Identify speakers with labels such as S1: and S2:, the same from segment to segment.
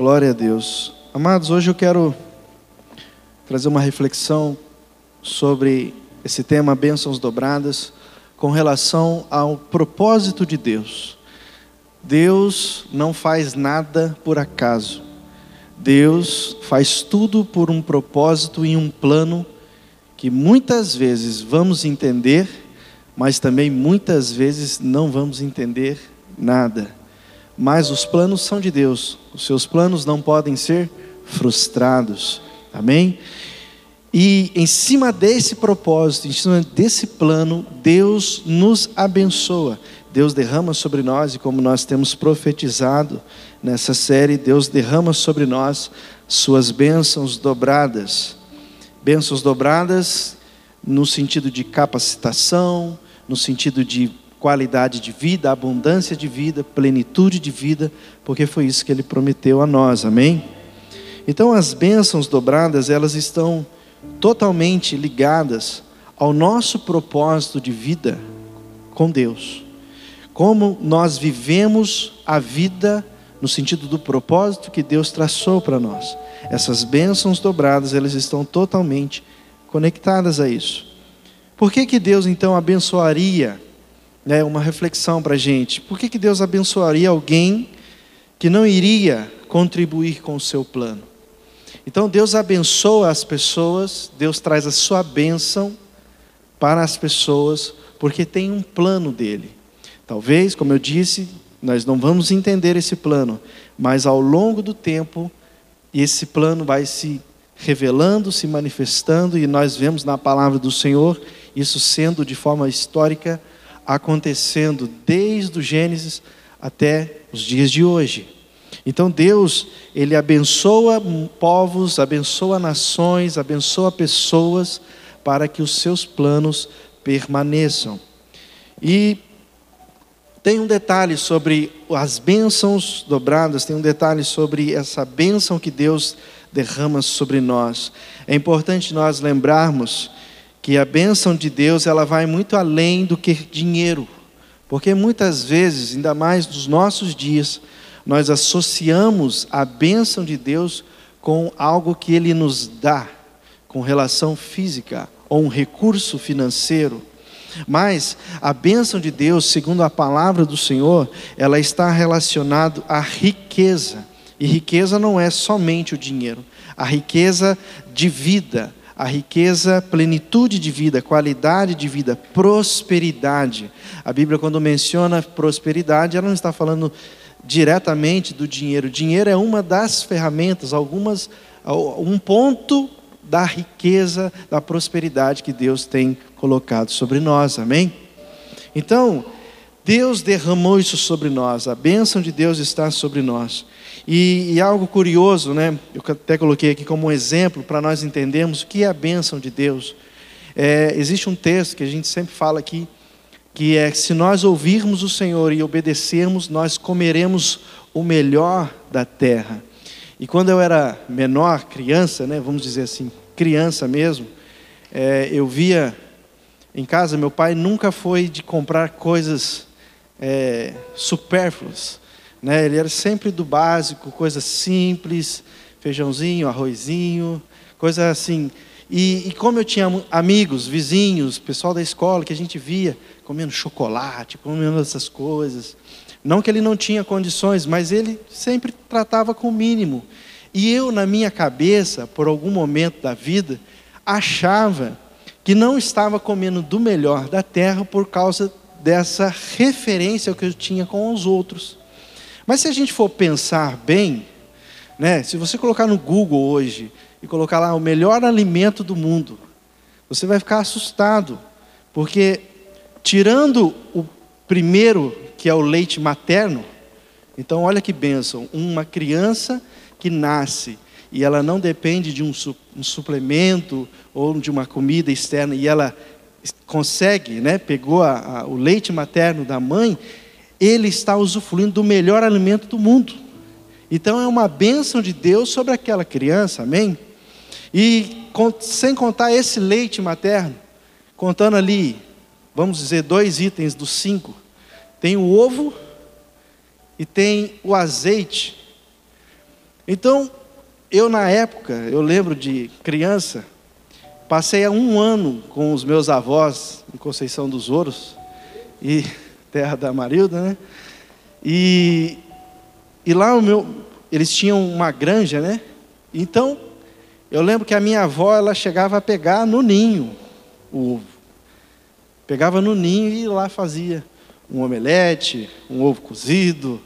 S1: Glória a Deus. Amados, hoje eu quero trazer uma reflexão sobre esse tema bênçãos dobradas com relação ao propósito de Deus. Deus não faz nada por acaso. Deus faz tudo por um propósito e um plano que muitas vezes vamos entender, mas também muitas vezes não vamos entender nada. Mas os planos são de Deus, os seus planos não podem ser frustrados. Amém? E em cima desse propósito, em cima desse plano, Deus nos abençoa. Deus derrama sobre nós, e como nós temos profetizado nessa série, Deus derrama sobre nós suas bênçãos dobradas. Bênçãos dobradas no sentido de capacitação, no sentido de qualidade de vida, abundância de vida, plenitude de vida, porque foi isso que ele prometeu a nós, amém? Então as bênçãos dobradas, elas estão totalmente ligadas ao nosso propósito de vida com Deus. Como nós vivemos a vida no sentido do propósito que Deus traçou para nós. Essas bênçãos dobradas, elas estão totalmente conectadas a isso. Por que, que Deus então abençoaria? Né, uma reflexão para a gente. Por que, que Deus abençoaria alguém que não iria contribuir com o seu plano? Então Deus abençoa as pessoas, Deus traz a sua bênção para as pessoas, porque tem um plano dele. Talvez, como eu disse, nós não vamos entender esse plano, mas ao longo do tempo, esse plano vai se revelando, se manifestando, e nós vemos na palavra do Senhor isso sendo de forma histórica acontecendo desde o Gênesis até os dias de hoje. Então Deus, ele abençoa povos, abençoa nações, abençoa pessoas para que os seus planos permaneçam. E tem um detalhe sobre as bênçãos dobradas, tem um detalhe sobre essa bênção que Deus derrama sobre nós. É importante nós lembrarmos que a bênção de Deus ela vai muito além do que dinheiro, porque muitas vezes, ainda mais nos nossos dias, nós associamos a bênção de Deus com algo que Ele nos dá, com relação física ou um recurso financeiro. Mas a bênção de Deus, segundo a palavra do Senhor, ela está relacionada à riqueza. E riqueza não é somente o dinheiro, a riqueza de vida, a riqueza, plenitude de vida, qualidade de vida, prosperidade. A Bíblia, quando menciona prosperidade, ela não está falando diretamente do dinheiro. O dinheiro é uma das ferramentas, algumas, um ponto da riqueza, da prosperidade que Deus tem colocado sobre nós, amém? Então, Deus derramou isso sobre nós, a bênção de Deus está sobre nós. E, e algo curioso, né? Eu até coloquei aqui como um exemplo para nós entendermos o que é a bênção de Deus. É, existe um texto que a gente sempre fala aqui, que é se nós ouvirmos o Senhor e obedecermos, nós comeremos o melhor da terra. E quando eu era menor, criança, né, vamos dizer assim, criança mesmo, é, eu via em casa, meu pai nunca foi de comprar coisas é, supérfluas. Né? Ele era sempre do básico, coisas simples, feijãozinho, arrozinho, coisa assim. E, e, como eu tinha amigos, vizinhos, pessoal da escola que a gente via comendo chocolate, comendo essas coisas. Não que ele não tinha condições, mas ele sempre tratava com o mínimo. E eu, na minha cabeça, por algum momento da vida, achava que não estava comendo do melhor da terra por causa dessa referência que eu tinha com os outros. Mas se a gente for pensar bem, né, se você colocar no Google hoje e colocar lá o melhor alimento do mundo, você vai ficar assustado, porque tirando o primeiro, que é o leite materno, então olha que bênção, uma criança que nasce e ela não depende de um, um suplemento ou de uma comida externa e ela consegue, né, pegou a, a, o leite materno da mãe, ele está usufruindo do melhor alimento do mundo. Então é uma bênção de Deus sobre aquela criança, amém? E sem contar esse leite materno, contando ali, vamos dizer, dois itens dos cinco: tem o ovo e tem o azeite. Então, eu na época, eu lembro de criança, passei um ano com os meus avós em Conceição dos Ouros, e terra da Marilda, né? E, e lá o meu, eles tinham uma granja, né? Então, eu lembro que a minha avó, ela chegava a pegar no ninho o ovo. Pegava no ninho e lá fazia um omelete, um ovo cozido,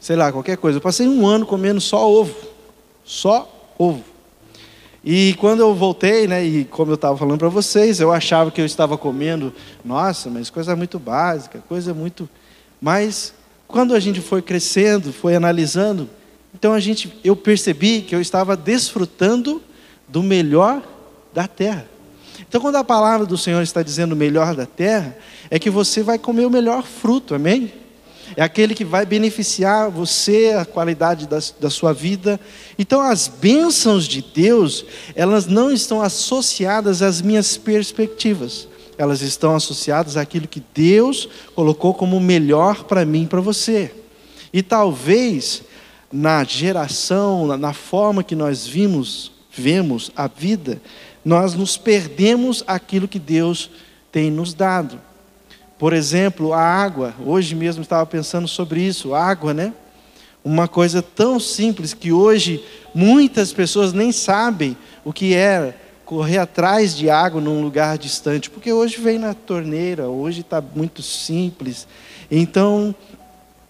S1: sei lá, qualquer coisa. Eu passei um ano comendo só ovo. Só ovo. E quando eu voltei, né, e como eu estava falando para vocês, eu achava que eu estava comendo, nossa, mas coisa muito básica, coisa muito. Mas quando a gente foi crescendo, foi analisando, então a gente, eu percebi que eu estava desfrutando do melhor da terra. Então, quando a palavra do Senhor está dizendo o melhor da terra, é que você vai comer o melhor fruto, amém? É aquele que vai beneficiar você, a qualidade da, da sua vida. Então, as bênçãos de Deus, elas não estão associadas às minhas perspectivas, elas estão associadas àquilo que Deus colocou como melhor para mim e para você. E talvez na geração, na forma que nós vimos, vemos a vida, nós nos perdemos aquilo que Deus tem nos dado. Por exemplo, a água. Hoje mesmo estava pensando sobre isso, água, né? Uma coisa tão simples que hoje muitas pessoas nem sabem o que é correr atrás de água num lugar distante, porque hoje vem na torneira, hoje está muito simples. Então,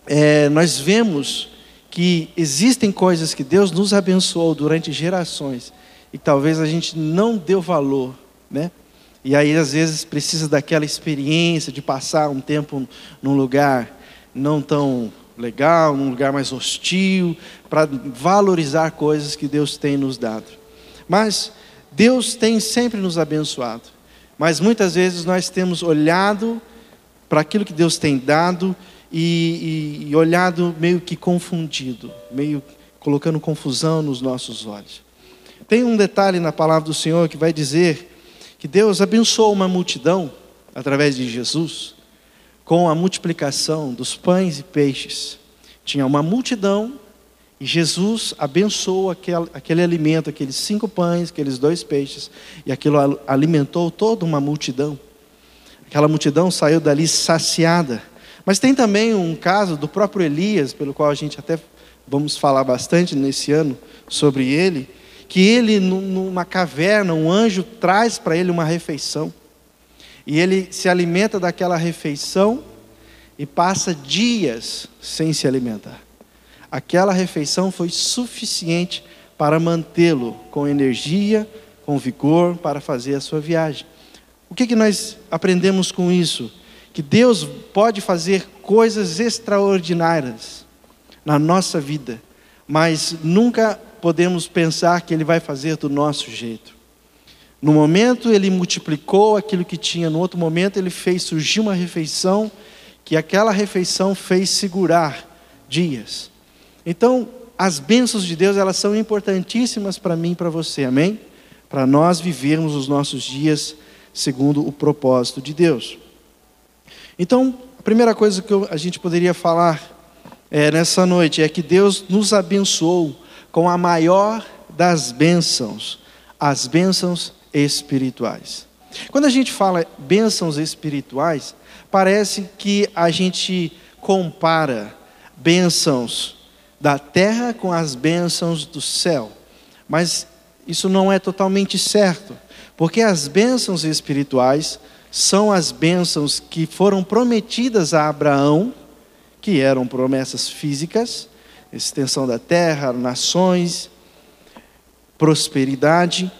S1: é, nós vemos que existem coisas que Deus nos abençoou durante gerações e talvez a gente não deu valor, né? E aí às vezes precisa daquela experiência de passar um tempo num lugar não tão legal, num lugar mais hostil, para valorizar coisas que Deus tem nos dado. Mas Deus tem sempre nos abençoado. Mas muitas vezes nós temos olhado para aquilo que Deus tem dado e, e, e olhado meio que confundido, meio colocando confusão nos nossos olhos. Tem um detalhe na palavra do Senhor que vai dizer que Deus abençoou uma multidão através de Jesus com a multiplicação dos pães e peixes. Tinha uma multidão e Jesus abençoou aquele, aquele alimento, aqueles cinco pães, aqueles dois peixes, e aquilo alimentou toda uma multidão. Aquela multidão saiu dali saciada. Mas tem também um caso do próprio Elias, pelo qual a gente até vamos falar bastante nesse ano sobre ele, que ele numa caverna, um anjo traz para ele uma refeição. E ele se alimenta daquela refeição e passa dias sem se alimentar. Aquela refeição foi suficiente para mantê-lo com energia, com vigor para fazer a sua viagem. O que, que nós aprendemos com isso? que Deus pode fazer coisas extraordinárias na nossa vida, mas nunca podemos pensar que Ele vai fazer do nosso jeito. No momento Ele multiplicou aquilo que tinha, no outro momento Ele fez surgir uma refeição, que aquela refeição fez segurar dias. Então, as bênçãos de Deus, elas são importantíssimas para mim e para você, amém? Para nós vivermos os nossos dias segundo o propósito de Deus. Então, a primeira coisa que a gente poderia falar é, nessa noite é que Deus nos abençoou com a maior das bênçãos, as bênçãos espirituais. Quando a gente fala bênçãos espirituais, parece que a gente compara bênçãos da terra com as bênçãos do céu. Mas isso não é totalmente certo, porque as bênçãos espirituais são as bênçãos que foram prometidas a Abraão, que eram promessas físicas, extensão da terra, nações, prosperidade,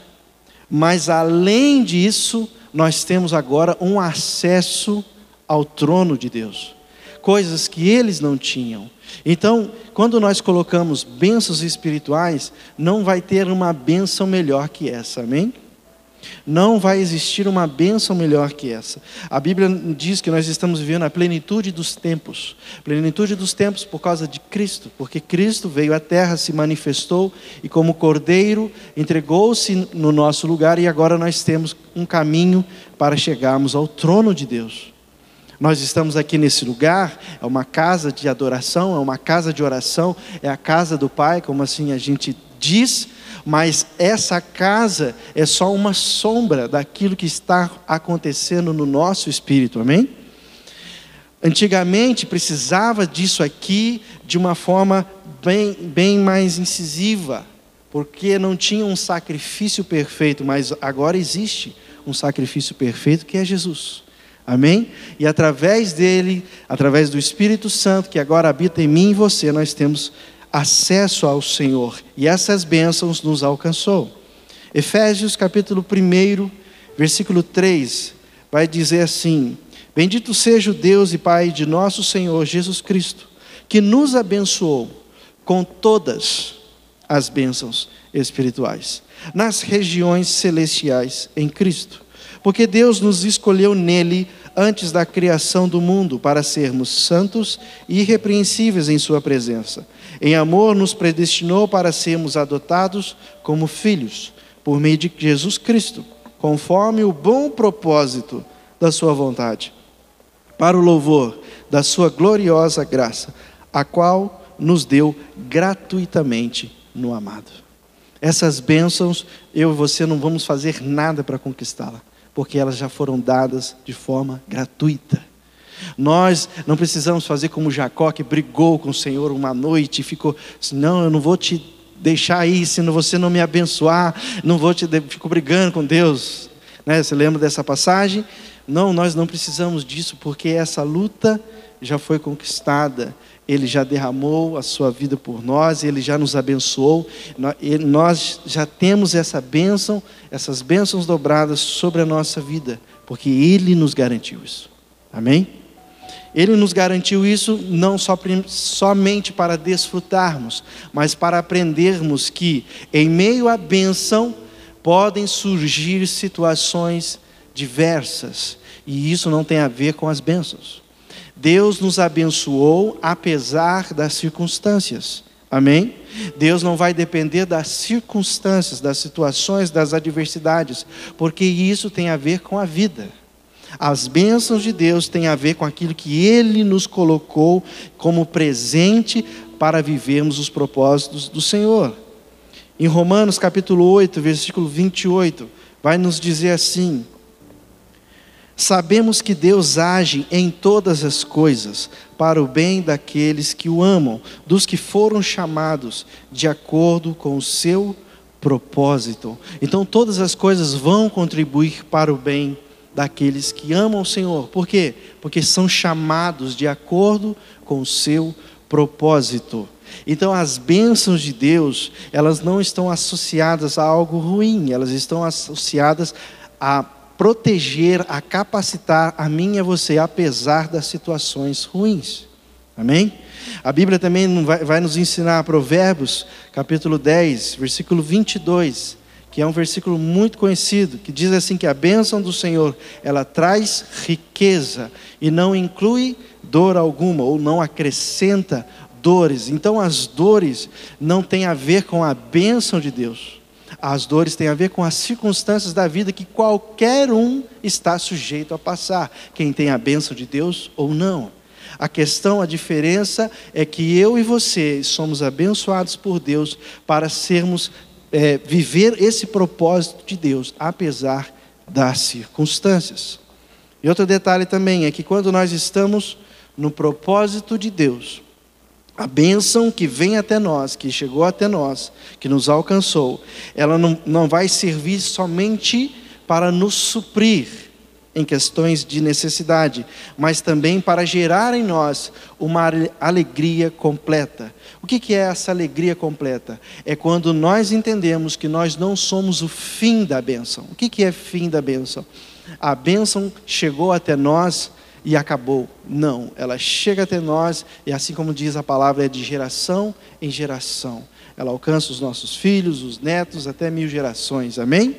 S1: mas além disso, nós temos agora um acesso ao trono de Deus, coisas que eles não tinham. Então, quando nós colocamos bênçãos espirituais, não vai ter uma bênção melhor que essa, amém? Não vai existir uma bênção melhor que essa. A Bíblia diz que nós estamos vivendo a plenitude dos tempos. Plenitude dos tempos por causa de Cristo, porque Cristo veio à terra, se manifestou e, como cordeiro, entregou-se no nosso lugar e agora nós temos um caminho para chegarmos ao trono de Deus. Nós estamos aqui nesse lugar, é uma casa de adoração, é uma casa de oração, é a casa do Pai, como assim a gente diz, mas essa casa é só uma sombra daquilo que está acontecendo no nosso espírito, amém? Antigamente precisava disso aqui de uma forma bem, bem mais incisiva, porque não tinha um sacrifício perfeito, mas agora existe um sacrifício perfeito que é Jesus. Amém? E através dele, através do Espírito Santo que agora habita em mim e você, nós temos acesso ao Senhor. E essas bênçãos nos alcançou. Efésios capítulo 1, versículo 3, vai dizer assim: Bendito seja o Deus e Pai de nosso Senhor Jesus Cristo, que nos abençoou com todas as bênçãos espirituais nas regiões celestiais em Cristo. Porque Deus nos escolheu nele antes da criação do mundo para sermos santos e irrepreensíveis em Sua presença. Em amor, nos predestinou para sermos adotados como filhos, por meio de Jesus Cristo, conforme o bom propósito da Sua vontade, para o louvor da Sua gloriosa graça, a qual nos deu gratuitamente no amado. Essas bênçãos, eu e você não vamos fazer nada para conquistá-la porque elas já foram dadas de forma gratuita. Nós não precisamos fazer como Jacó, que brigou com o Senhor uma noite e ficou, não, eu não vou te deixar aí, se você não me abençoar, não vou te, fico brigando com Deus. Né? Você lembra dessa passagem? Não, nós não precisamos disso, porque essa luta já foi conquistada. Ele já derramou a sua vida por nós, Ele já nos abençoou, nós já temos essa bênção, essas bênçãos dobradas sobre a nossa vida, porque Ele nos garantiu isso. Amém? Ele nos garantiu isso não só, somente para desfrutarmos, mas para aprendermos que, em meio à bênção, podem surgir situações diversas, e isso não tem a ver com as bênçãos. Deus nos abençoou apesar das circunstâncias. Amém? Deus não vai depender das circunstâncias, das situações, das adversidades, porque isso tem a ver com a vida. As bênçãos de Deus têm a ver com aquilo que Ele nos colocou como presente para vivermos os propósitos do Senhor. Em Romanos capítulo 8, versículo 28, vai nos dizer assim: Sabemos que Deus age em todas as coisas para o bem daqueles que o amam, dos que foram chamados de acordo com o seu propósito. Então, todas as coisas vão contribuir para o bem daqueles que amam o Senhor. Por quê? Porque são chamados de acordo com o seu propósito. Então, as bênçãos de Deus, elas não estão associadas a algo ruim, elas estão associadas a proteger, a capacitar a mim e a você, apesar das situações ruins. Amém? A Bíblia também vai, nos ensinar Provérbios, capítulo 10, versículo 22, que é um versículo muito conhecido, que diz assim que a bênção do Senhor, ela traz riqueza e não inclui dor alguma, ou não acrescenta dores. Então as dores não têm a ver com a bênção de Deus. As dores têm a ver com as circunstâncias da vida que qualquer um está sujeito a passar, quem tem a bênção de Deus ou não. A questão, a diferença é que eu e você somos abençoados por Deus para sermos, é, viver esse propósito de Deus, apesar das circunstâncias. E outro detalhe também é que quando nós estamos no propósito de Deus, a bênção que vem até nós, que chegou até nós, que nos alcançou, ela não, não vai servir somente para nos suprir em questões de necessidade, mas também para gerar em nós uma alegria completa. O que é essa alegria completa? É quando nós entendemos que nós não somos o fim da bênção. O que é fim da bênção? A bênção chegou até nós e acabou. Não, ela chega até nós e, assim como diz a palavra, é de geração em geração. Ela alcança os nossos filhos, os netos, até mil gerações. Amém?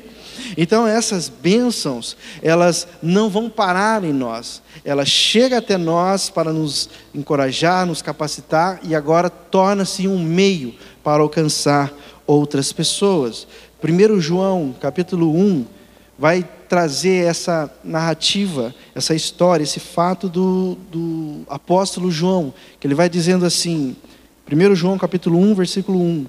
S1: Então essas bênçãos, elas não vão parar em nós. Ela chega até nós para nos encorajar, nos capacitar e agora torna-se um meio para alcançar outras pessoas. 1 João, capítulo 1, vai trazer essa narrativa, essa história, esse fato do, do apóstolo João, que ele vai dizendo assim, 1 João capítulo 1, versículo 1,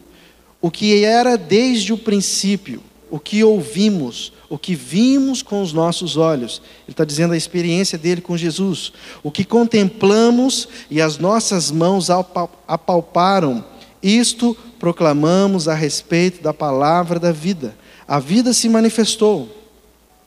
S1: o que era desde o princípio, o que ouvimos, o que vimos com os nossos olhos. Ele está dizendo a experiência dele com Jesus. O que contemplamos e as nossas mãos apalparam, isto proclamamos a respeito da palavra da vida. A vida se manifestou,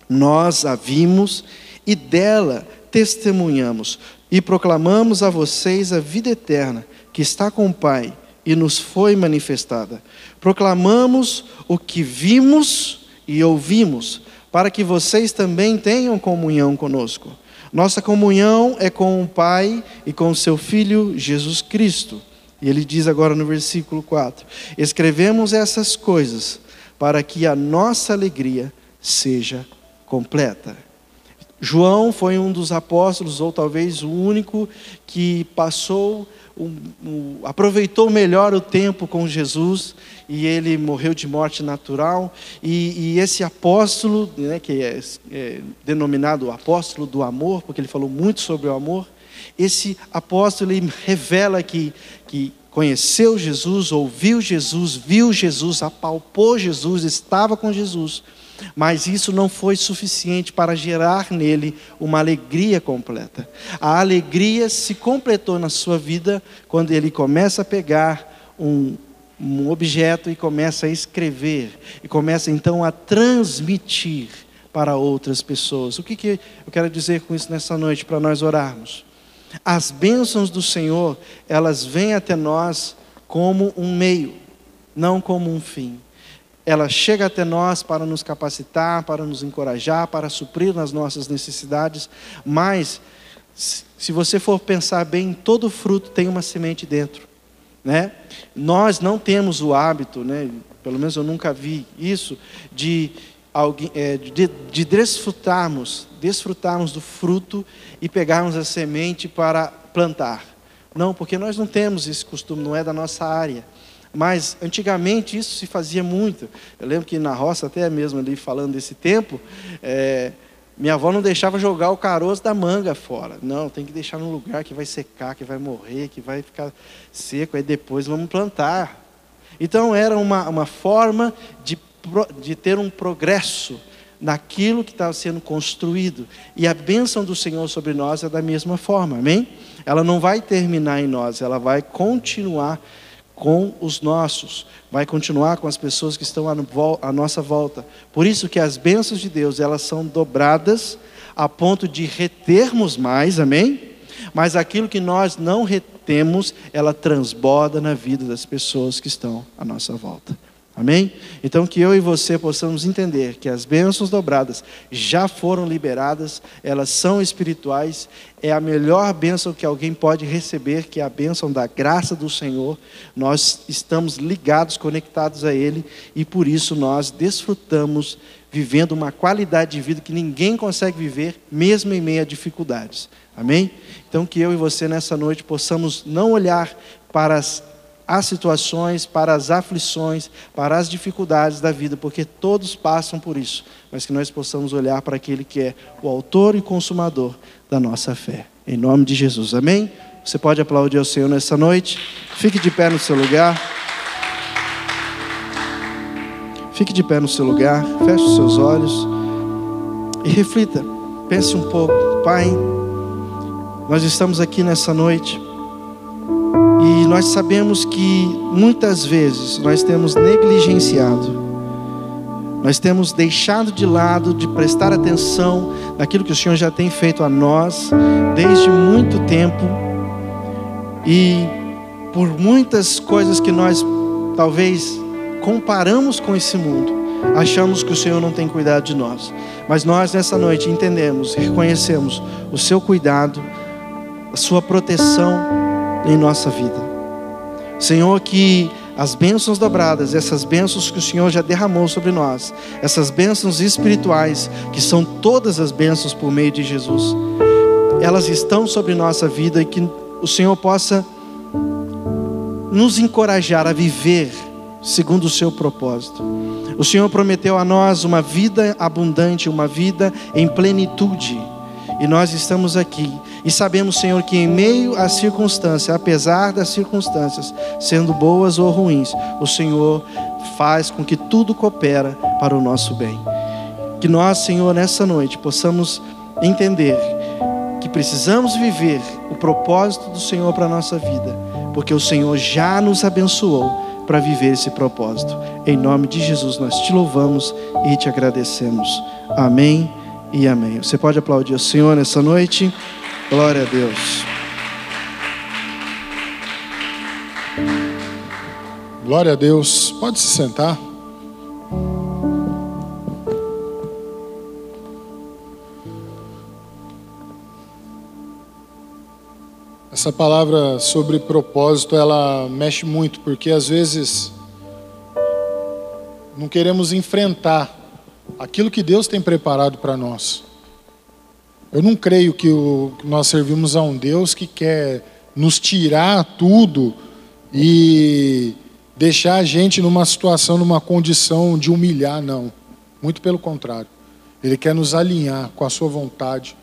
S1: nós a vimos e dela testemunhamos e proclamamos a vocês a vida eterna que está com o Pai e nos foi manifestada. Proclamamos o que vimos e ouvimos, para que vocês também tenham comunhão conosco. Nossa comunhão é com o Pai e com o seu Filho Jesus Cristo. E ele diz agora no versículo 4: Escrevemos essas coisas para que a nossa alegria seja completa. João foi um dos apóstolos, ou talvez o único, que passou, um, um, aproveitou melhor o tempo com Jesus e ele morreu de morte natural. E, e esse apóstolo, né, que é, é denominado o apóstolo do amor, porque ele falou muito sobre o amor, esse apóstolo ele revela que, que conheceu Jesus, ouviu Jesus, viu Jesus, apalpou Jesus, estava com Jesus, mas isso não foi suficiente para gerar nele uma alegria completa. A alegria se completou na sua vida quando ele começa a pegar um, um objeto e começa a escrever, e começa então a transmitir para outras pessoas. O que, que eu quero dizer com isso nessa noite, para nós orarmos? As bênçãos do Senhor, elas vêm até nós como um meio, não como um fim. Ela chega até nós para nos capacitar, para nos encorajar, para suprir nas nossas necessidades, mas se você for pensar bem, todo fruto tem uma semente dentro, né? Nós não temos o hábito, né? Pelo menos eu nunca vi isso de alguém, é, de, de desfrutarmos, desfrutarmos do fruto e pegarmos a semente para plantar. Não, porque nós não temos esse costume, não é da nossa área. Mas antigamente isso se fazia muito. Eu lembro que na roça, até mesmo ali falando desse tempo, é, minha avó não deixava jogar o caroço da manga fora. Não, tem que deixar num lugar que vai secar, que vai morrer, que vai ficar seco, aí depois vamos plantar. Então era uma, uma forma de de ter um progresso naquilo que estava sendo construído. E a bênção do Senhor sobre nós é da mesma forma, amém? Ela não vai terminar em nós, ela vai continuar com os nossos, vai continuar com as pessoas que estão à nossa volta. Por isso que as bênçãos de Deus, elas são dobradas a ponto de retermos mais, amém? Mas aquilo que nós não retemos, ela transborda na vida das pessoas que estão à nossa volta. Amém? Então que eu e você possamos entender que as bênçãos dobradas já foram liberadas, elas são espirituais, é a melhor bênção que alguém pode receber, que é a bênção da graça do Senhor. Nós estamos ligados, conectados a Ele e por isso nós desfrutamos vivendo uma qualidade de vida que ninguém consegue viver, mesmo em meio a dificuldades. Amém? Então que eu e você nessa noite possamos não olhar para as as situações, para as aflições, para as dificuldades da vida, porque todos passam por isso, mas que nós possamos olhar para aquele que é o autor e consumador da nossa fé. Em nome de Jesus, amém? Você pode aplaudir ao Senhor nessa noite. Fique de pé no seu lugar. Fique de pé no seu lugar, feche os seus olhos e reflita. Pense um pouco, Pai. Nós estamos aqui nessa noite e nós sabemos que muitas vezes nós temos negligenciado, nós temos deixado de lado de prestar atenção naquilo que o Senhor já tem feito a nós desde muito tempo e por muitas coisas que nós talvez comparamos com esse mundo, achamos que o Senhor não tem cuidado de nós. Mas nós nessa noite entendemos, reconhecemos o seu cuidado, a sua proteção em nossa vida. Senhor, que as bênçãos dobradas, essas bênçãos que o Senhor já derramou sobre nós, essas bênçãos espirituais, que são todas as bênçãos por meio de Jesus, elas estão sobre nossa vida e que o Senhor possa nos encorajar a viver segundo o seu propósito. O Senhor prometeu a nós uma vida abundante, uma vida em plenitude. E nós estamos aqui e sabemos, Senhor, que em meio às circunstâncias, apesar das circunstâncias, sendo boas ou ruins, o Senhor faz com que tudo coopera para o nosso bem. Que nós, Senhor, nessa noite possamos entender que precisamos viver o propósito do Senhor para a nossa vida, porque o Senhor já nos abençoou para viver esse propósito. Em nome de Jesus, nós te louvamos e te agradecemos. Amém e amém. Você pode aplaudir o Senhor nessa noite? Glória a Deus.
S2: Glória a Deus. Pode se sentar. Essa palavra sobre propósito, ela mexe muito, porque às vezes não queremos enfrentar aquilo que Deus tem preparado para nós. Eu não creio que, o, nós servimos a um Deus que quer nos tirar tudo e deixar a gente numa situação, numa condição de humilhar, não. Muito pelo contrário. Ele quer nos alinhar com a sua vontade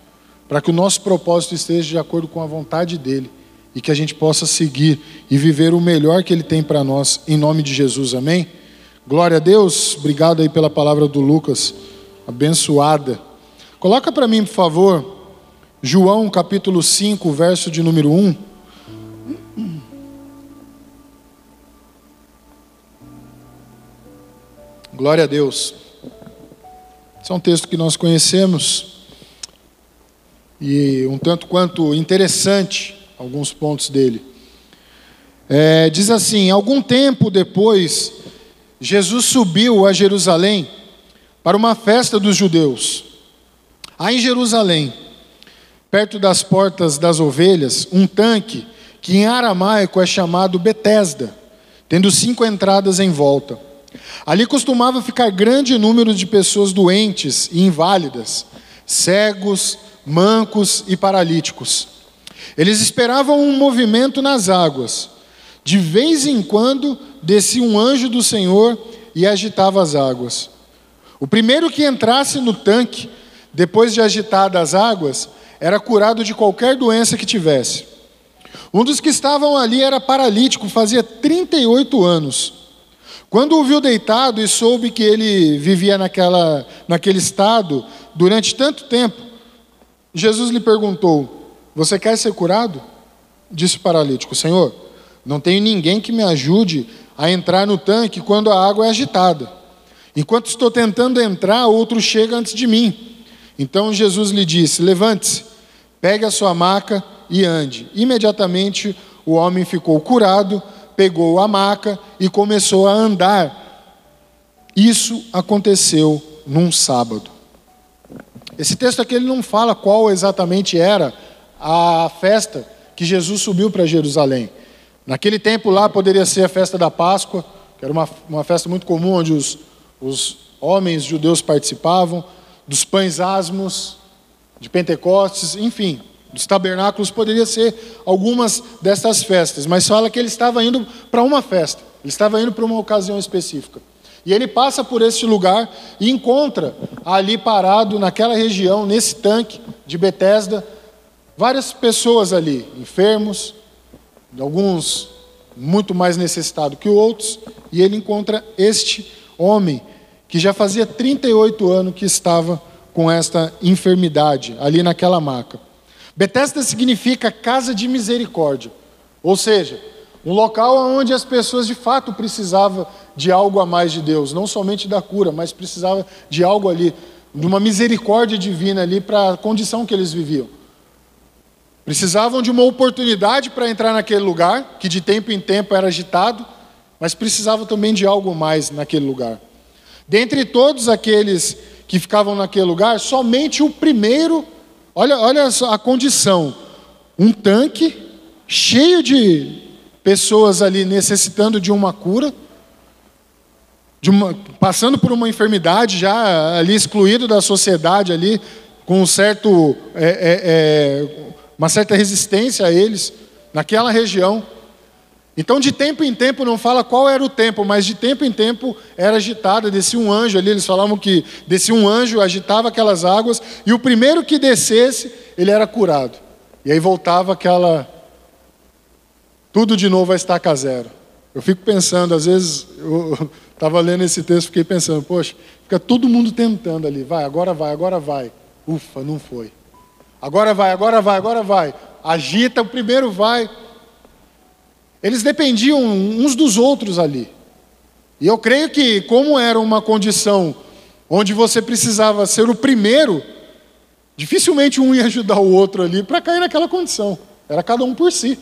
S2: para que o nosso propósito esteja de acordo com a vontade dele e que a gente possa seguir e viver o melhor que ele tem para nós, em nome de Jesus, amém? Glória a Deus, obrigado aí pela palavra do Lucas, abençoada. Coloca para mim, por favor, João capítulo 5, verso de número 1. Glória a Deus. Esse é um texto que nós conhecemos e um tanto quanto interessante, alguns pontos dele. É, diz assim: algum tempo depois, Jesus subiu a Jerusalém para uma festa dos judeus. Há em Jerusalém, perto das portas das ovelhas, um tanque que em aramaico é chamado Betesda, tendo cinco entradas em volta. Ali costumava ficar grande número de pessoas doentes e inválidas, cegos, mancos e paralíticos. Eles esperavam um movimento nas águas. De vez em quando descia um anjo do Senhor e agitava as águas. O primeiro que entrasse no tanque, depois de agitadas as águas, era curado de qualquer doença que tivesse. Um dos que estavam ali era paralítico, fazia 38 anos. Quando o viu deitado e soube que ele vivia naquela, naquele estado durante tanto tempo, Jesus lhe perguntou: Você quer ser curado? Disse o paralítico: Senhor, não tenho ninguém que me ajude a entrar no tanque quando a água é agitada. Enquanto estou tentando entrar, outro chega antes de mim. Então Jesus lhe disse: Levante-se, pegue a sua maca e ande. Imediatamente o homem ficou curado, pegou a maca e começou a andar. Isso aconteceu num sábado. Esse texto aqui ele não fala qual exatamente era a festa que Jesus subiu para Jerusalém. Naquele tempo lá poderia ser a festa da Páscoa, que era uma, uma festa muito comum onde os, os homens judeus participavam, dos pães asmos, de Pentecostes, enfim, dos tabernáculos, poderia ser algumas dessas festas, mas fala que ele estava indo para uma festa, ele estava indo para uma ocasião específica. E ele passa por este lugar e encontra ali parado, naquela região, nesse tanque de Betesda, várias pessoas ali, enfermos, alguns muito mais necessitados que outros, e ele encontra este homem que já fazia 38 anos que estava com esta enfermidade ali naquela maca. Betesda significa casa de misericórdia, ou seja, um local onde as pessoas de fato precisavam de algo a mais de Deus, não somente da cura, mas precisava de algo ali, de uma misericórdia divina ali para a condição que eles viviam. Precisavam de uma oportunidade para entrar naquele lugar, que de tempo em tempo era agitado, mas precisavam também de algo mais naquele lugar. Dentre todos aqueles que ficavam naquele lugar, somente o primeiro, olha, olha a condição, um tanque cheio de pessoas ali necessitando de uma cura, de uma, passando por uma enfermidade, já ali excluído da sociedade, ali com um certo, é, é, é, uma certa resistência a eles, naquela região. Então, de tempo em tempo, não fala qual era o tempo, mas de tempo em tempo era agitada, descia um anjo ali. Eles falavam que descia um anjo, agitava aquelas águas, e o primeiro que descesse, ele era curado. E aí voltava aquela. Tudo de novo a estaca zero. Eu fico pensando, às vezes, eu estava lendo esse texto, fiquei pensando, poxa, fica todo mundo tentando ali, vai, agora vai, agora vai. Ufa, não foi. Agora vai, agora vai, agora vai. Agita, o primeiro vai. Eles dependiam uns dos outros ali. E eu creio que, como era uma condição onde você precisava ser o primeiro, dificilmente um ia ajudar o outro ali para cair naquela condição. Era cada um por si.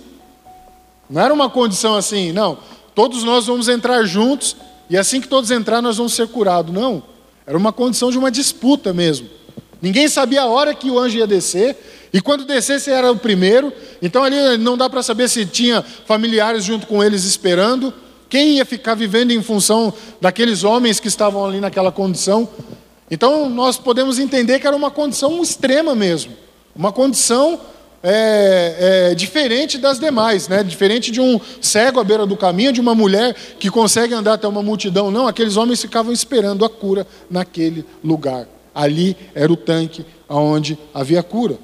S2: Não era uma condição assim, não, todos nós vamos entrar juntos e assim que todos entrar nós vamos ser curados. Não. Era uma condição de uma disputa mesmo. Ninguém sabia a hora que o anjo ia descer, e quando descesse era o primeiro, então ali não dá para saber se tinha familiares junto com eles esperando, quem ia ficar vivendo em função daqueles homens que estavam ali naquela condição. Então nós podemos entender que era uma condição extrema mesmo, uma condição é, é, diferente das demais, né? diferente de um cego à beira do caminho, de uma mulher que consegue andar até uma multidão. Não, aqueles homens ficavam esperando a cura naquele lugar. Ali era o tanque onde havia cura.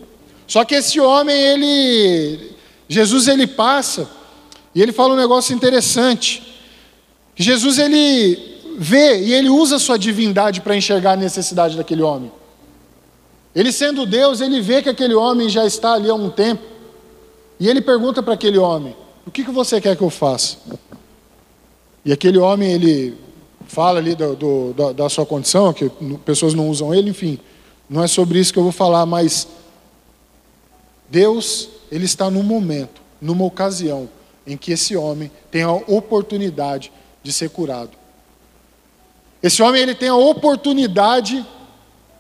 S2: Só que esse homem, ele. Jesus ele passa e ele fala um negócio interessante. Jesus ele vê e ele usa a sua divindade para enxergar a necessidade daquele homem. Ele sendo Deus, ele vê que aquele homem já está ali há um tempo. E ele pergunta para aquele homem: O que, que você quer que eu faça? E aquele homem, ele fala ali do, do, da, da sua condição, que pessoas não usam ele, enfim. Não é sobre isso que eu vou falar, mas Deus, ele está num momento, numa ocasião, em que esse homem tem a oportunidade de ser curado. Esse homem ele tem a oportunidade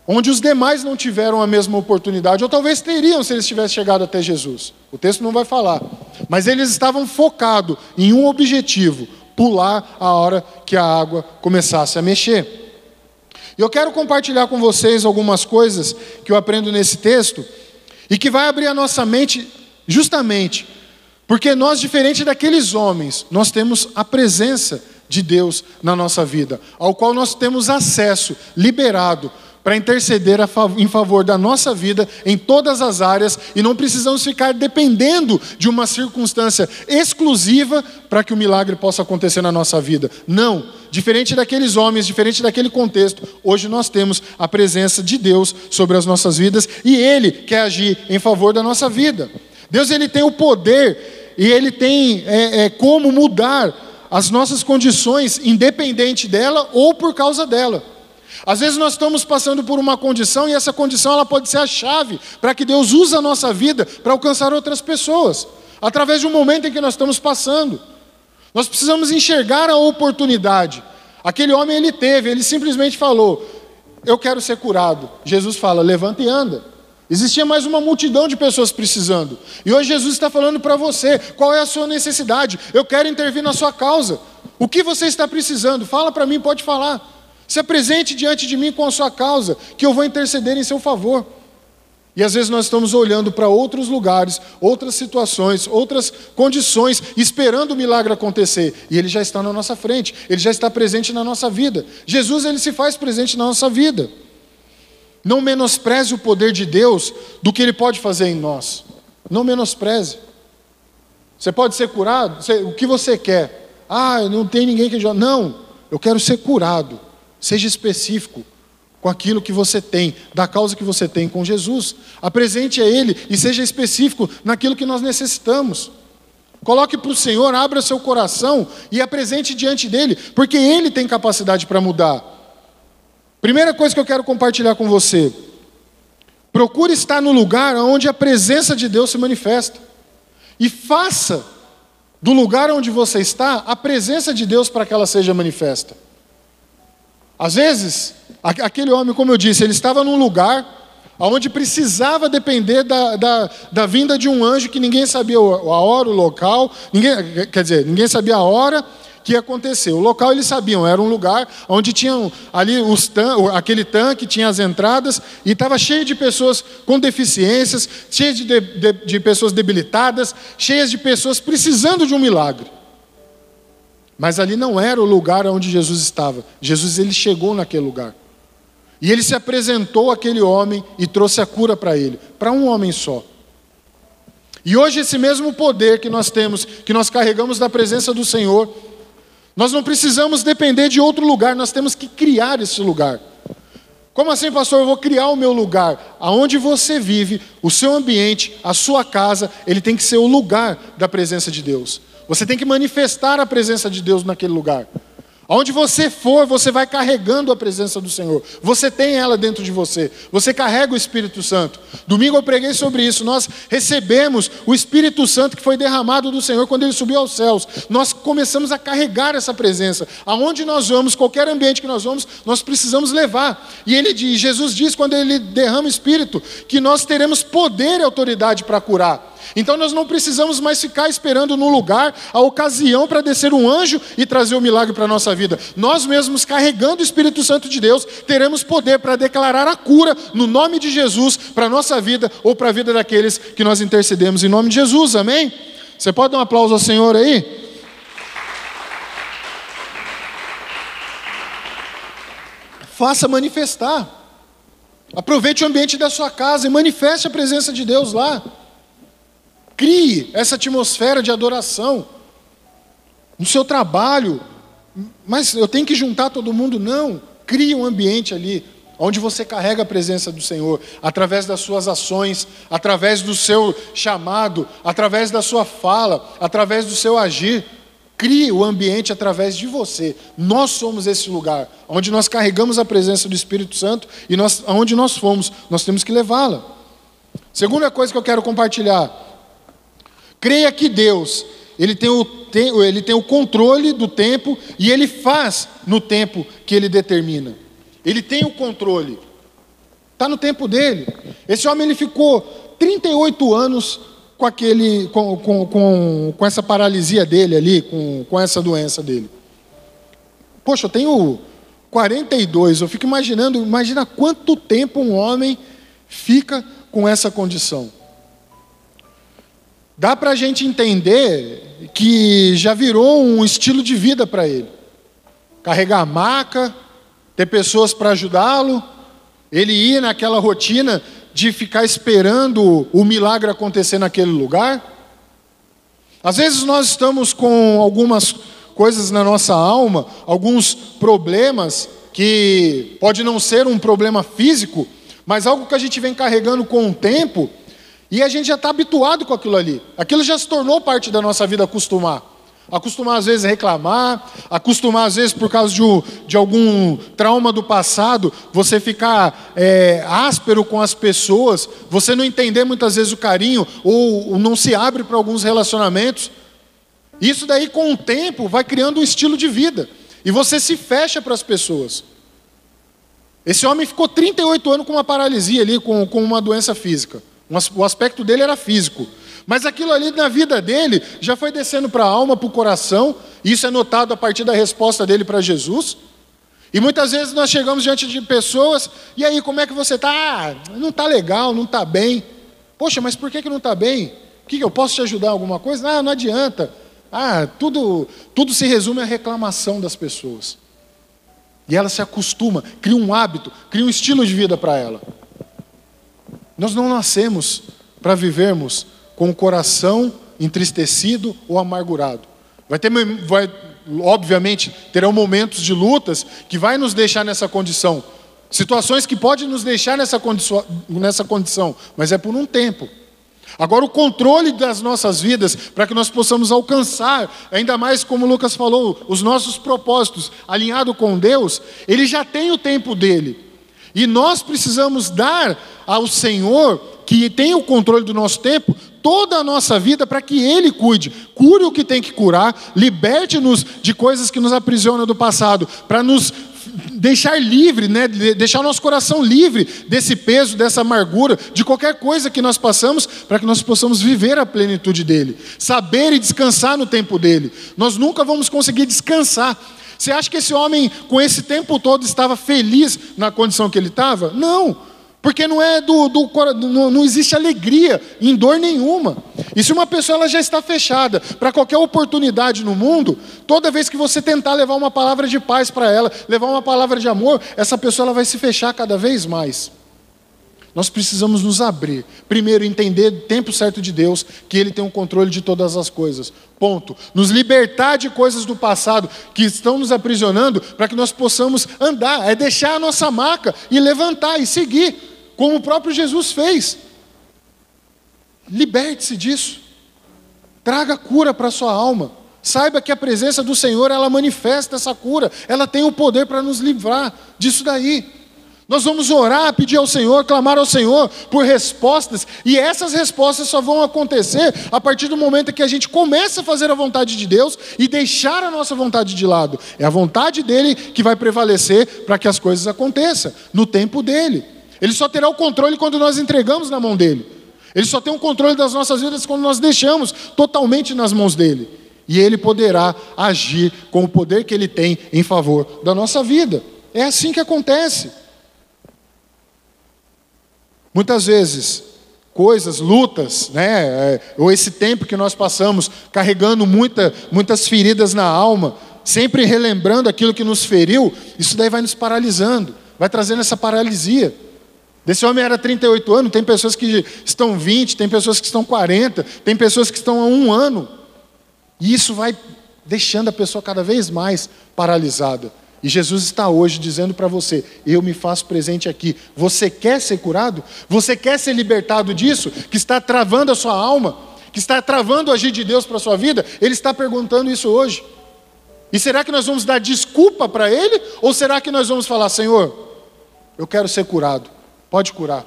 S2: onde os demais não tiveram a mesma oportunidade, ou talvez teriam se eles tivessem chegado até Jesus. O texto não vai falar. Mas eles estavam focados em um objetivo: pular a hora que a água começasse a mexer. E eu quero compartilhar com vocês algumas coisas que eu aprendo nesse texto e que vai abrir a nossa mente justamente porque nós, diferente daqueles homens, nós temos a presença de Deus na nossa vida, ao qual nós temos acesso liberado para interceder em favor da nossa vida em todas as áreas e não precisamos ficar dependendo de uma circunstância exclusiva para que o milagre possa acontecer na nossa vida. Não, diferente daqueles homens, diferente daquele contexto, hoje nós temos a presença de Deus sobre as nossas vidas e Ele quer agir em favor da nossa vida. Deus ele tem o poder e Ele tem é, é, como mudar as nossas condições, independente dela ou por causa dela. Às vezes nós estamos passando por uma condição e essa condição ela pode ser a chave para que Deus use a nossa vida para alcançar outras pessoas, através de um momento em que nós estamos passando. Nós precisamos enxergar a oportunidade. Aquele homem ele teve, ele simplesmente falou: "Eu quero ser curado". Jesus fala: "Levanta e anda". Existia mais uma multidão de pessoas precisando. E hoje Jesus está falando para você: qual é a sua necessidade? Eu quero intervir na sua causa. O que você está precisando? Fala para mim, pode falar. Se apresente diante de mim com a sua causa, que eu vou interceder em seu favor. E às vezes nós estamos olhando para outros lugares, outras situações, outras condições, esperando o milagre acontecer. E ele já está na nossa frente, ele já está presente na nossa vida. Jesus, ele se faz presente na nossa vida. Não menospreze o poder de Deus do que ele pode fazer em nós. Não menospreze. Você pode ser curado? o que você quer? Ah, não tem ninguém que. Não, eu quero ser curado. Seja específico com aquilo que você tem, da causa que você tem com Jesus. Apresente a Ele e seja específico naquilo que nós necessitamos. Coloque para o Senhor, abra seu coração e apresente diante dele, porque Ele tem capacidade para mudar. Primeira coisa que eu quero compartilhar com você: procure estar no lugar onde a presença de Deus se manifesta. E faça do lugar onde você está a presença de Deus para que ela seja manifesta. Às vezes, aquele homem, como eu disse, ele estava num lugar onde precisava depender da, da, da vinda de um anjo que ninguém sabia a hora, o local, ninguém, quer dizer, ninguém sabia a hora que ia acontecer. O local eles sabiam, era um lugar onde tinham ali os tan aquele tanque, tinha as entradas, e estava cheio de pessoas com deficiências, cheio de, de, de pessoas debilitadas, cheias de pessoas precisando de um milagre. Mas ali não era o lugar onde Jesus estava. Jesus ele chegou naquele lugar. E ele se apresentou àquele homem e trouxe a cura para ele, para um homem só. E hoje esse mesmo poder que nós temos, que nós carregamos da presença do Senhor, nós não precisamos depender de outro lugar, nós temos que criar esse lugar. Como assim, pastor? Eu vou criar o meu lugar. Aonde você vive, o seu ambiente, a sua casa, ele tem que ser o lugar da presença de Deus. Você tem que manifestar a presença de Deus naquele lugar. Aonde você for, você vai carregando a presença do Senhor. Você tem ela dentro de você. Você carrega o Espírito Santo. Domingo eu preguei sobre isso. Nós recebemos o Espírito Santo que foi derramado do Senhor quando ele subiu aos céus. Nós começamos a carregar essa presença. Aonde nós vamos, qualquer ambiente que nós vamos, nós precisamos levar. E ele diz, Jesus diz quando ele derrama o Espírito que nós teremos poder e autoridade para curar. Então nós não precisamos mais ficar esperando no lugar a ocasião para descer um anjo e trazer o um milagre para a nossa vida. Nós mesmos, carregando o Espírito Santo de Deus, teremos poder para declarar a cura no nome de Jesus para a nossa vida ou para a vida daqueles que nós intercedemos em nome de Jesus, amém? Você pode dar um aplauso ao Senhor aí? Faça manifestar. Aproveite o ambiente da sua casa e manifeste a presença de Deus lá. Crie essa atmosfera de adoração no seu trabalho. Mas eu tenho que juntar todo mundo? Não. Crie um ambiente ali onde você carrega a presença do Senhor, através das suas ações, através do seu chamado, através da sua fala, através do seu agir. Crie o ambiente através de você. Nós somos esse lugar onde nós carregamos a presença do Espírito Santo e nós, aonde nós fomos, nós temos que levá-la. Segunda coisa que eu quero compartilhar Creia que Deus, ele tem, o, ele tem o controle do tempo e ele faz no tempo que ele determina. Ele tem o controle. Está no tempo dele. Esse homem ele ficou 38 anos com, aquele, com, com, com, com essa paralisia dele ali, com, com essa doença dele. Poxa, eu tenho 42, eu fico imaginando, imagina quanto tempo um homem fica com essa condição dá para a gente entender que já virou um estilo de vida para ele. Carregar maca, ter pessoas para ajudá-lo, ele ir naquela rotina de ficar esperando o milagre acontecer naquele lugar. Às vezes nós estamos com algumas coisas na nossa alma, alguns problemas que pode não ser um problema físico, mas algo que a gente vem carregando com o tempo e a gente já está habituado com aquilo ali. Aquilo já se tornou parte da nossa vida acostumar. Acostumar às vezes a reclamar, acostumar às vezes por causa de, de algum trauma do passado, você ficar é, áspero com as pessoas, você não entender muitas vezes o carinho, ou, ou não se abre para alguns relacionamentos. Isso daí, com o tempo, vai criando um estilo de vida. E você se fecha para as pessoas. Esse homem ficou 38 anos com uma paralisia ali, com, com uma doença física. O aspecto dele era físico. Mas aquilo ali na vida dele já foi descendo para a alma, para o coração. Isso é notado a partir da resposta dele para Jesus. E muitas vezes nós chegamos diante de pessoas, e aí, como é que você está? Ah, não está legal, não está bem. Poxa, mas por que, que não está bem? O que, que eu posso te ajudar em alguma coisa? Ah, não adianta. Ah, tudo, tudo se resume à reclamação das pessoas. E ela se acostuma, cria um hábito, cria um estilo de vida para ela. Nós não nascemos para vivermos com o coração entristecido ou amargurado. Vai ter, vai, obviamente, terão momentos de lutas que vai nos deixar nessa condição. Situações que podem nos deixar nessa condição, nessa condição, mas é por um tempo. Agora, o controle das nossas vidas, para que nós possamos alcançar, ainda mais como Lucas falou, os nossos propósitos alinhado com Deus, ele já tem o tempo dele. E nós precisamos dar ao Senhor, que tem o controle do nosso tempo, toda a nossa vida para que Ele cuide. Cure o que tem que curar, liberte-nos de coisas que nos aprisionam do passado, para nos deixar livre, né? deixar nosso coração livre desse peso, dessa amargura, de qualquer coisa que nós passamos, para que nós possamos viver a plenitude dele, saber e descansar no tempo dele. Nós nunca vamos conseguir descansar você acha que esse homem, com esse tempo todo, estava feliz na condição que ele estava? Não. Porque não é do, do não, não, existe alegria em dor nenhuma. E se uma pessoa ela já está fechada para qualquer oportunidade no mundo, toda vez que você tentar levar uma palavra de paz para ela, levar uma palavra de amor, essa pessoa ela vai se fechar cada vez mais. Nós precisamos nos abrir. Primeiro, entender o tempo certo de Deus, que Ele tem o controle de todas as coisas. Ponto. Nos libertar de coisas do passado que estão nos aprisionando, para que nós possamos andar. É deixar a nossa maca e levantar e seguir como o próprio Jesus fez. Liberte-se disso. Traga cura para a sua alma. Saiba que a presença do Senhor, ela manifesta essa cura. Ela tem o poder para nos livrar disso daí. Nós vamos orar, pedir ao Senhor, clamar ao Senhor por respostas, e essas respostas só vão acontecer a partir do momento que a gente começa a fazer a vontade de Deus e deixar a nossa vontade de lado. É a vontade dele que vai prevalecer para que as coisas aconteçam no tempo dele. Ele só terá o controle quando nós entregamos na mão dele. Ele só tem o controle das nossas vidas quando nós deixamos totalmente nas mãos dele. E ele poderá agir com o poder que ele tem em favor da nossa vida. É assim que acontece. Muitas vezes, coisas, lutas, né, é, ou esse tempo que nós passamos carregando muita, muitas feridas na alma, sempre relembrando aquilo que nos feriu, isso daí vai nos paralisando, vai trazendo essa paralisia. Desse homem era 38 anos, tem pessoas que estão 20, tem pessoas que estão 40, tem pessoas que estão há um ano. E isso vai deixando a pessoa cada vez mais paralisada. E Jesus está hoje dizendo para você: Eu me faço presente aqui. Você quer ser curado? Você quer ser libertado disso? Que está travando a sua alma? Que está travando o agir de Deus para a sua vida? Ele está perguntando isso hoje. E será que nós vamos dar desculpa para Ele? Ou será que nós vamos falar: Senhor, eu quero ser curado? Pode curar.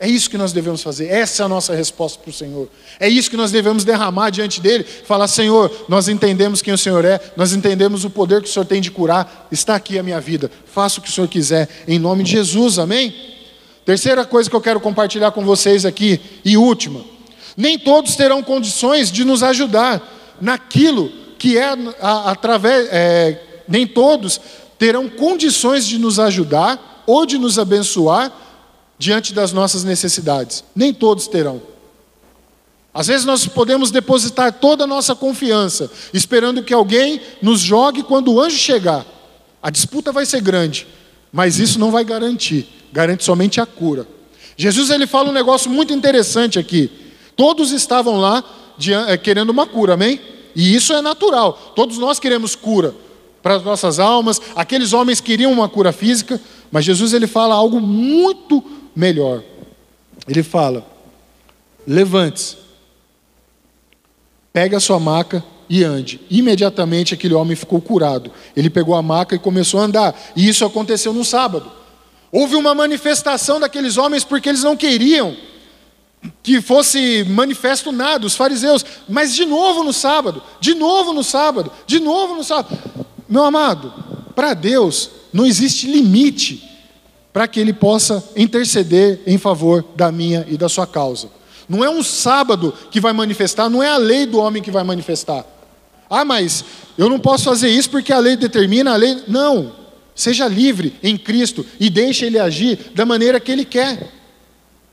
S2: É isso que nós devemos fazer, essa é a nossa resposta para o Senhor. É isso que nós devemos derramar diante dele. Falar: Senhor, nós entendemos quem o Senhor é, nós entendemos o poder que o Senhor tem de curar, está aqui a minha vida, faça o que o Senhor quiser, em nome de Jesus, amém? Terceira coisa que eu quero compartilhar com vocês aqui, e última: nem todos terão condições de nos ajudar naquilo que é através, é, nem todos terão condições de nos ajudar ou de nos abençoar diante das nossas necessidades. Nem todos terão. Às vezes nós podemos depositar toda a nossa confiança, esperando que alguém nos jogue quando o anjo chegar. A disputa vai ser grande, mas isso não vai garantir, garante somente a cura. Jesus ele fala um negócio muito interessante aqui. Todos estavam lá eh, querendo uma cura, amém? E isso é natural. Todos nós queremos cura para as nossas almas. Aqueles homens queriam uma cura física, mas Jesus ele fala algo muito melhor. Ele fala: levante-se, pegue a sua maca e ande. Imediatamente aquele homem ficou curado. Ele pegou a maca e começou a andar. E isso aconteceu no sábado. Houve uma manifestação daqueles homens porque eles não queriam que fosse manifesto nada, os fariseus, mas de novo no sábado, de novo no sábado, de novo no sábado. Meu amado, para Deus não existe limite para que Ele possa interceder em favor da minha e da sua causa. Não é um sábado que vai manifestar, não é a lei do homem que vai manifestar. Ah, mas eu não posso fazer isso porque a lei determina, a lei. Não. Seja livre em Cristo e deixe Ele agir da maneira que Ele quer.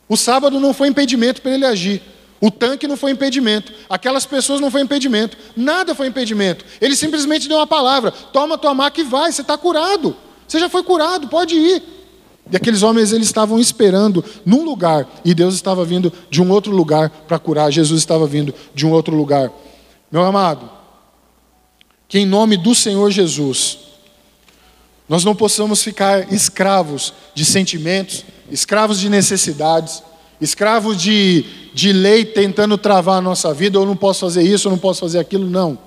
S2: O sábado não foi impedimento para Ele agir. O tanque não foi impedimento, aquelas pessoas não foi impedimento, nada foi impedimento. Ele simplesmente deu uma palavra: toma tua maca e vai, você está curado. Você já foi curado, pode ir. E aqueles homens eles estavam esperando num lugar e Deus estava vindo de um outro lugar para curar. Jesus estava vindo de um outro lugar. Meu amado, que em nome do Senhor Jesus nós não possamos ficar escravos de sentimentos, escravos de necessidades escravo de, de lei tentando travar a nossa vida, eu não posso fazer isso, eu não posso fazer aquilo, não.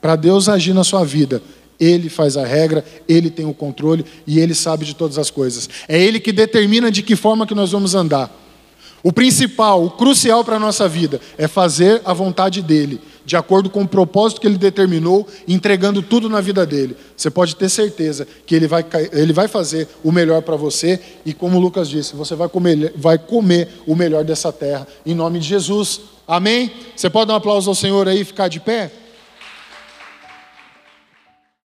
S2: Para Deus agir na sua vida, Ele faz a regra, Ele tem o controle e Ele sabe de todas as coisas. É Ele que determina de que forma que nós vamos andar. O principal, o crucial para a nossa vida é fazer a vontade dEle, de acordo com o propósito que Ele determinou, entregando tudo na vida dEle. Você pode ter certeza que Ele vai, ele vai fazer o melhor para você e, como Lucas disse, você vai comer, vai comer o melhor dessa terra, em nome de Jesus. Amém? Você pode dar um aplauso ao Senhor aí e ficar de pé?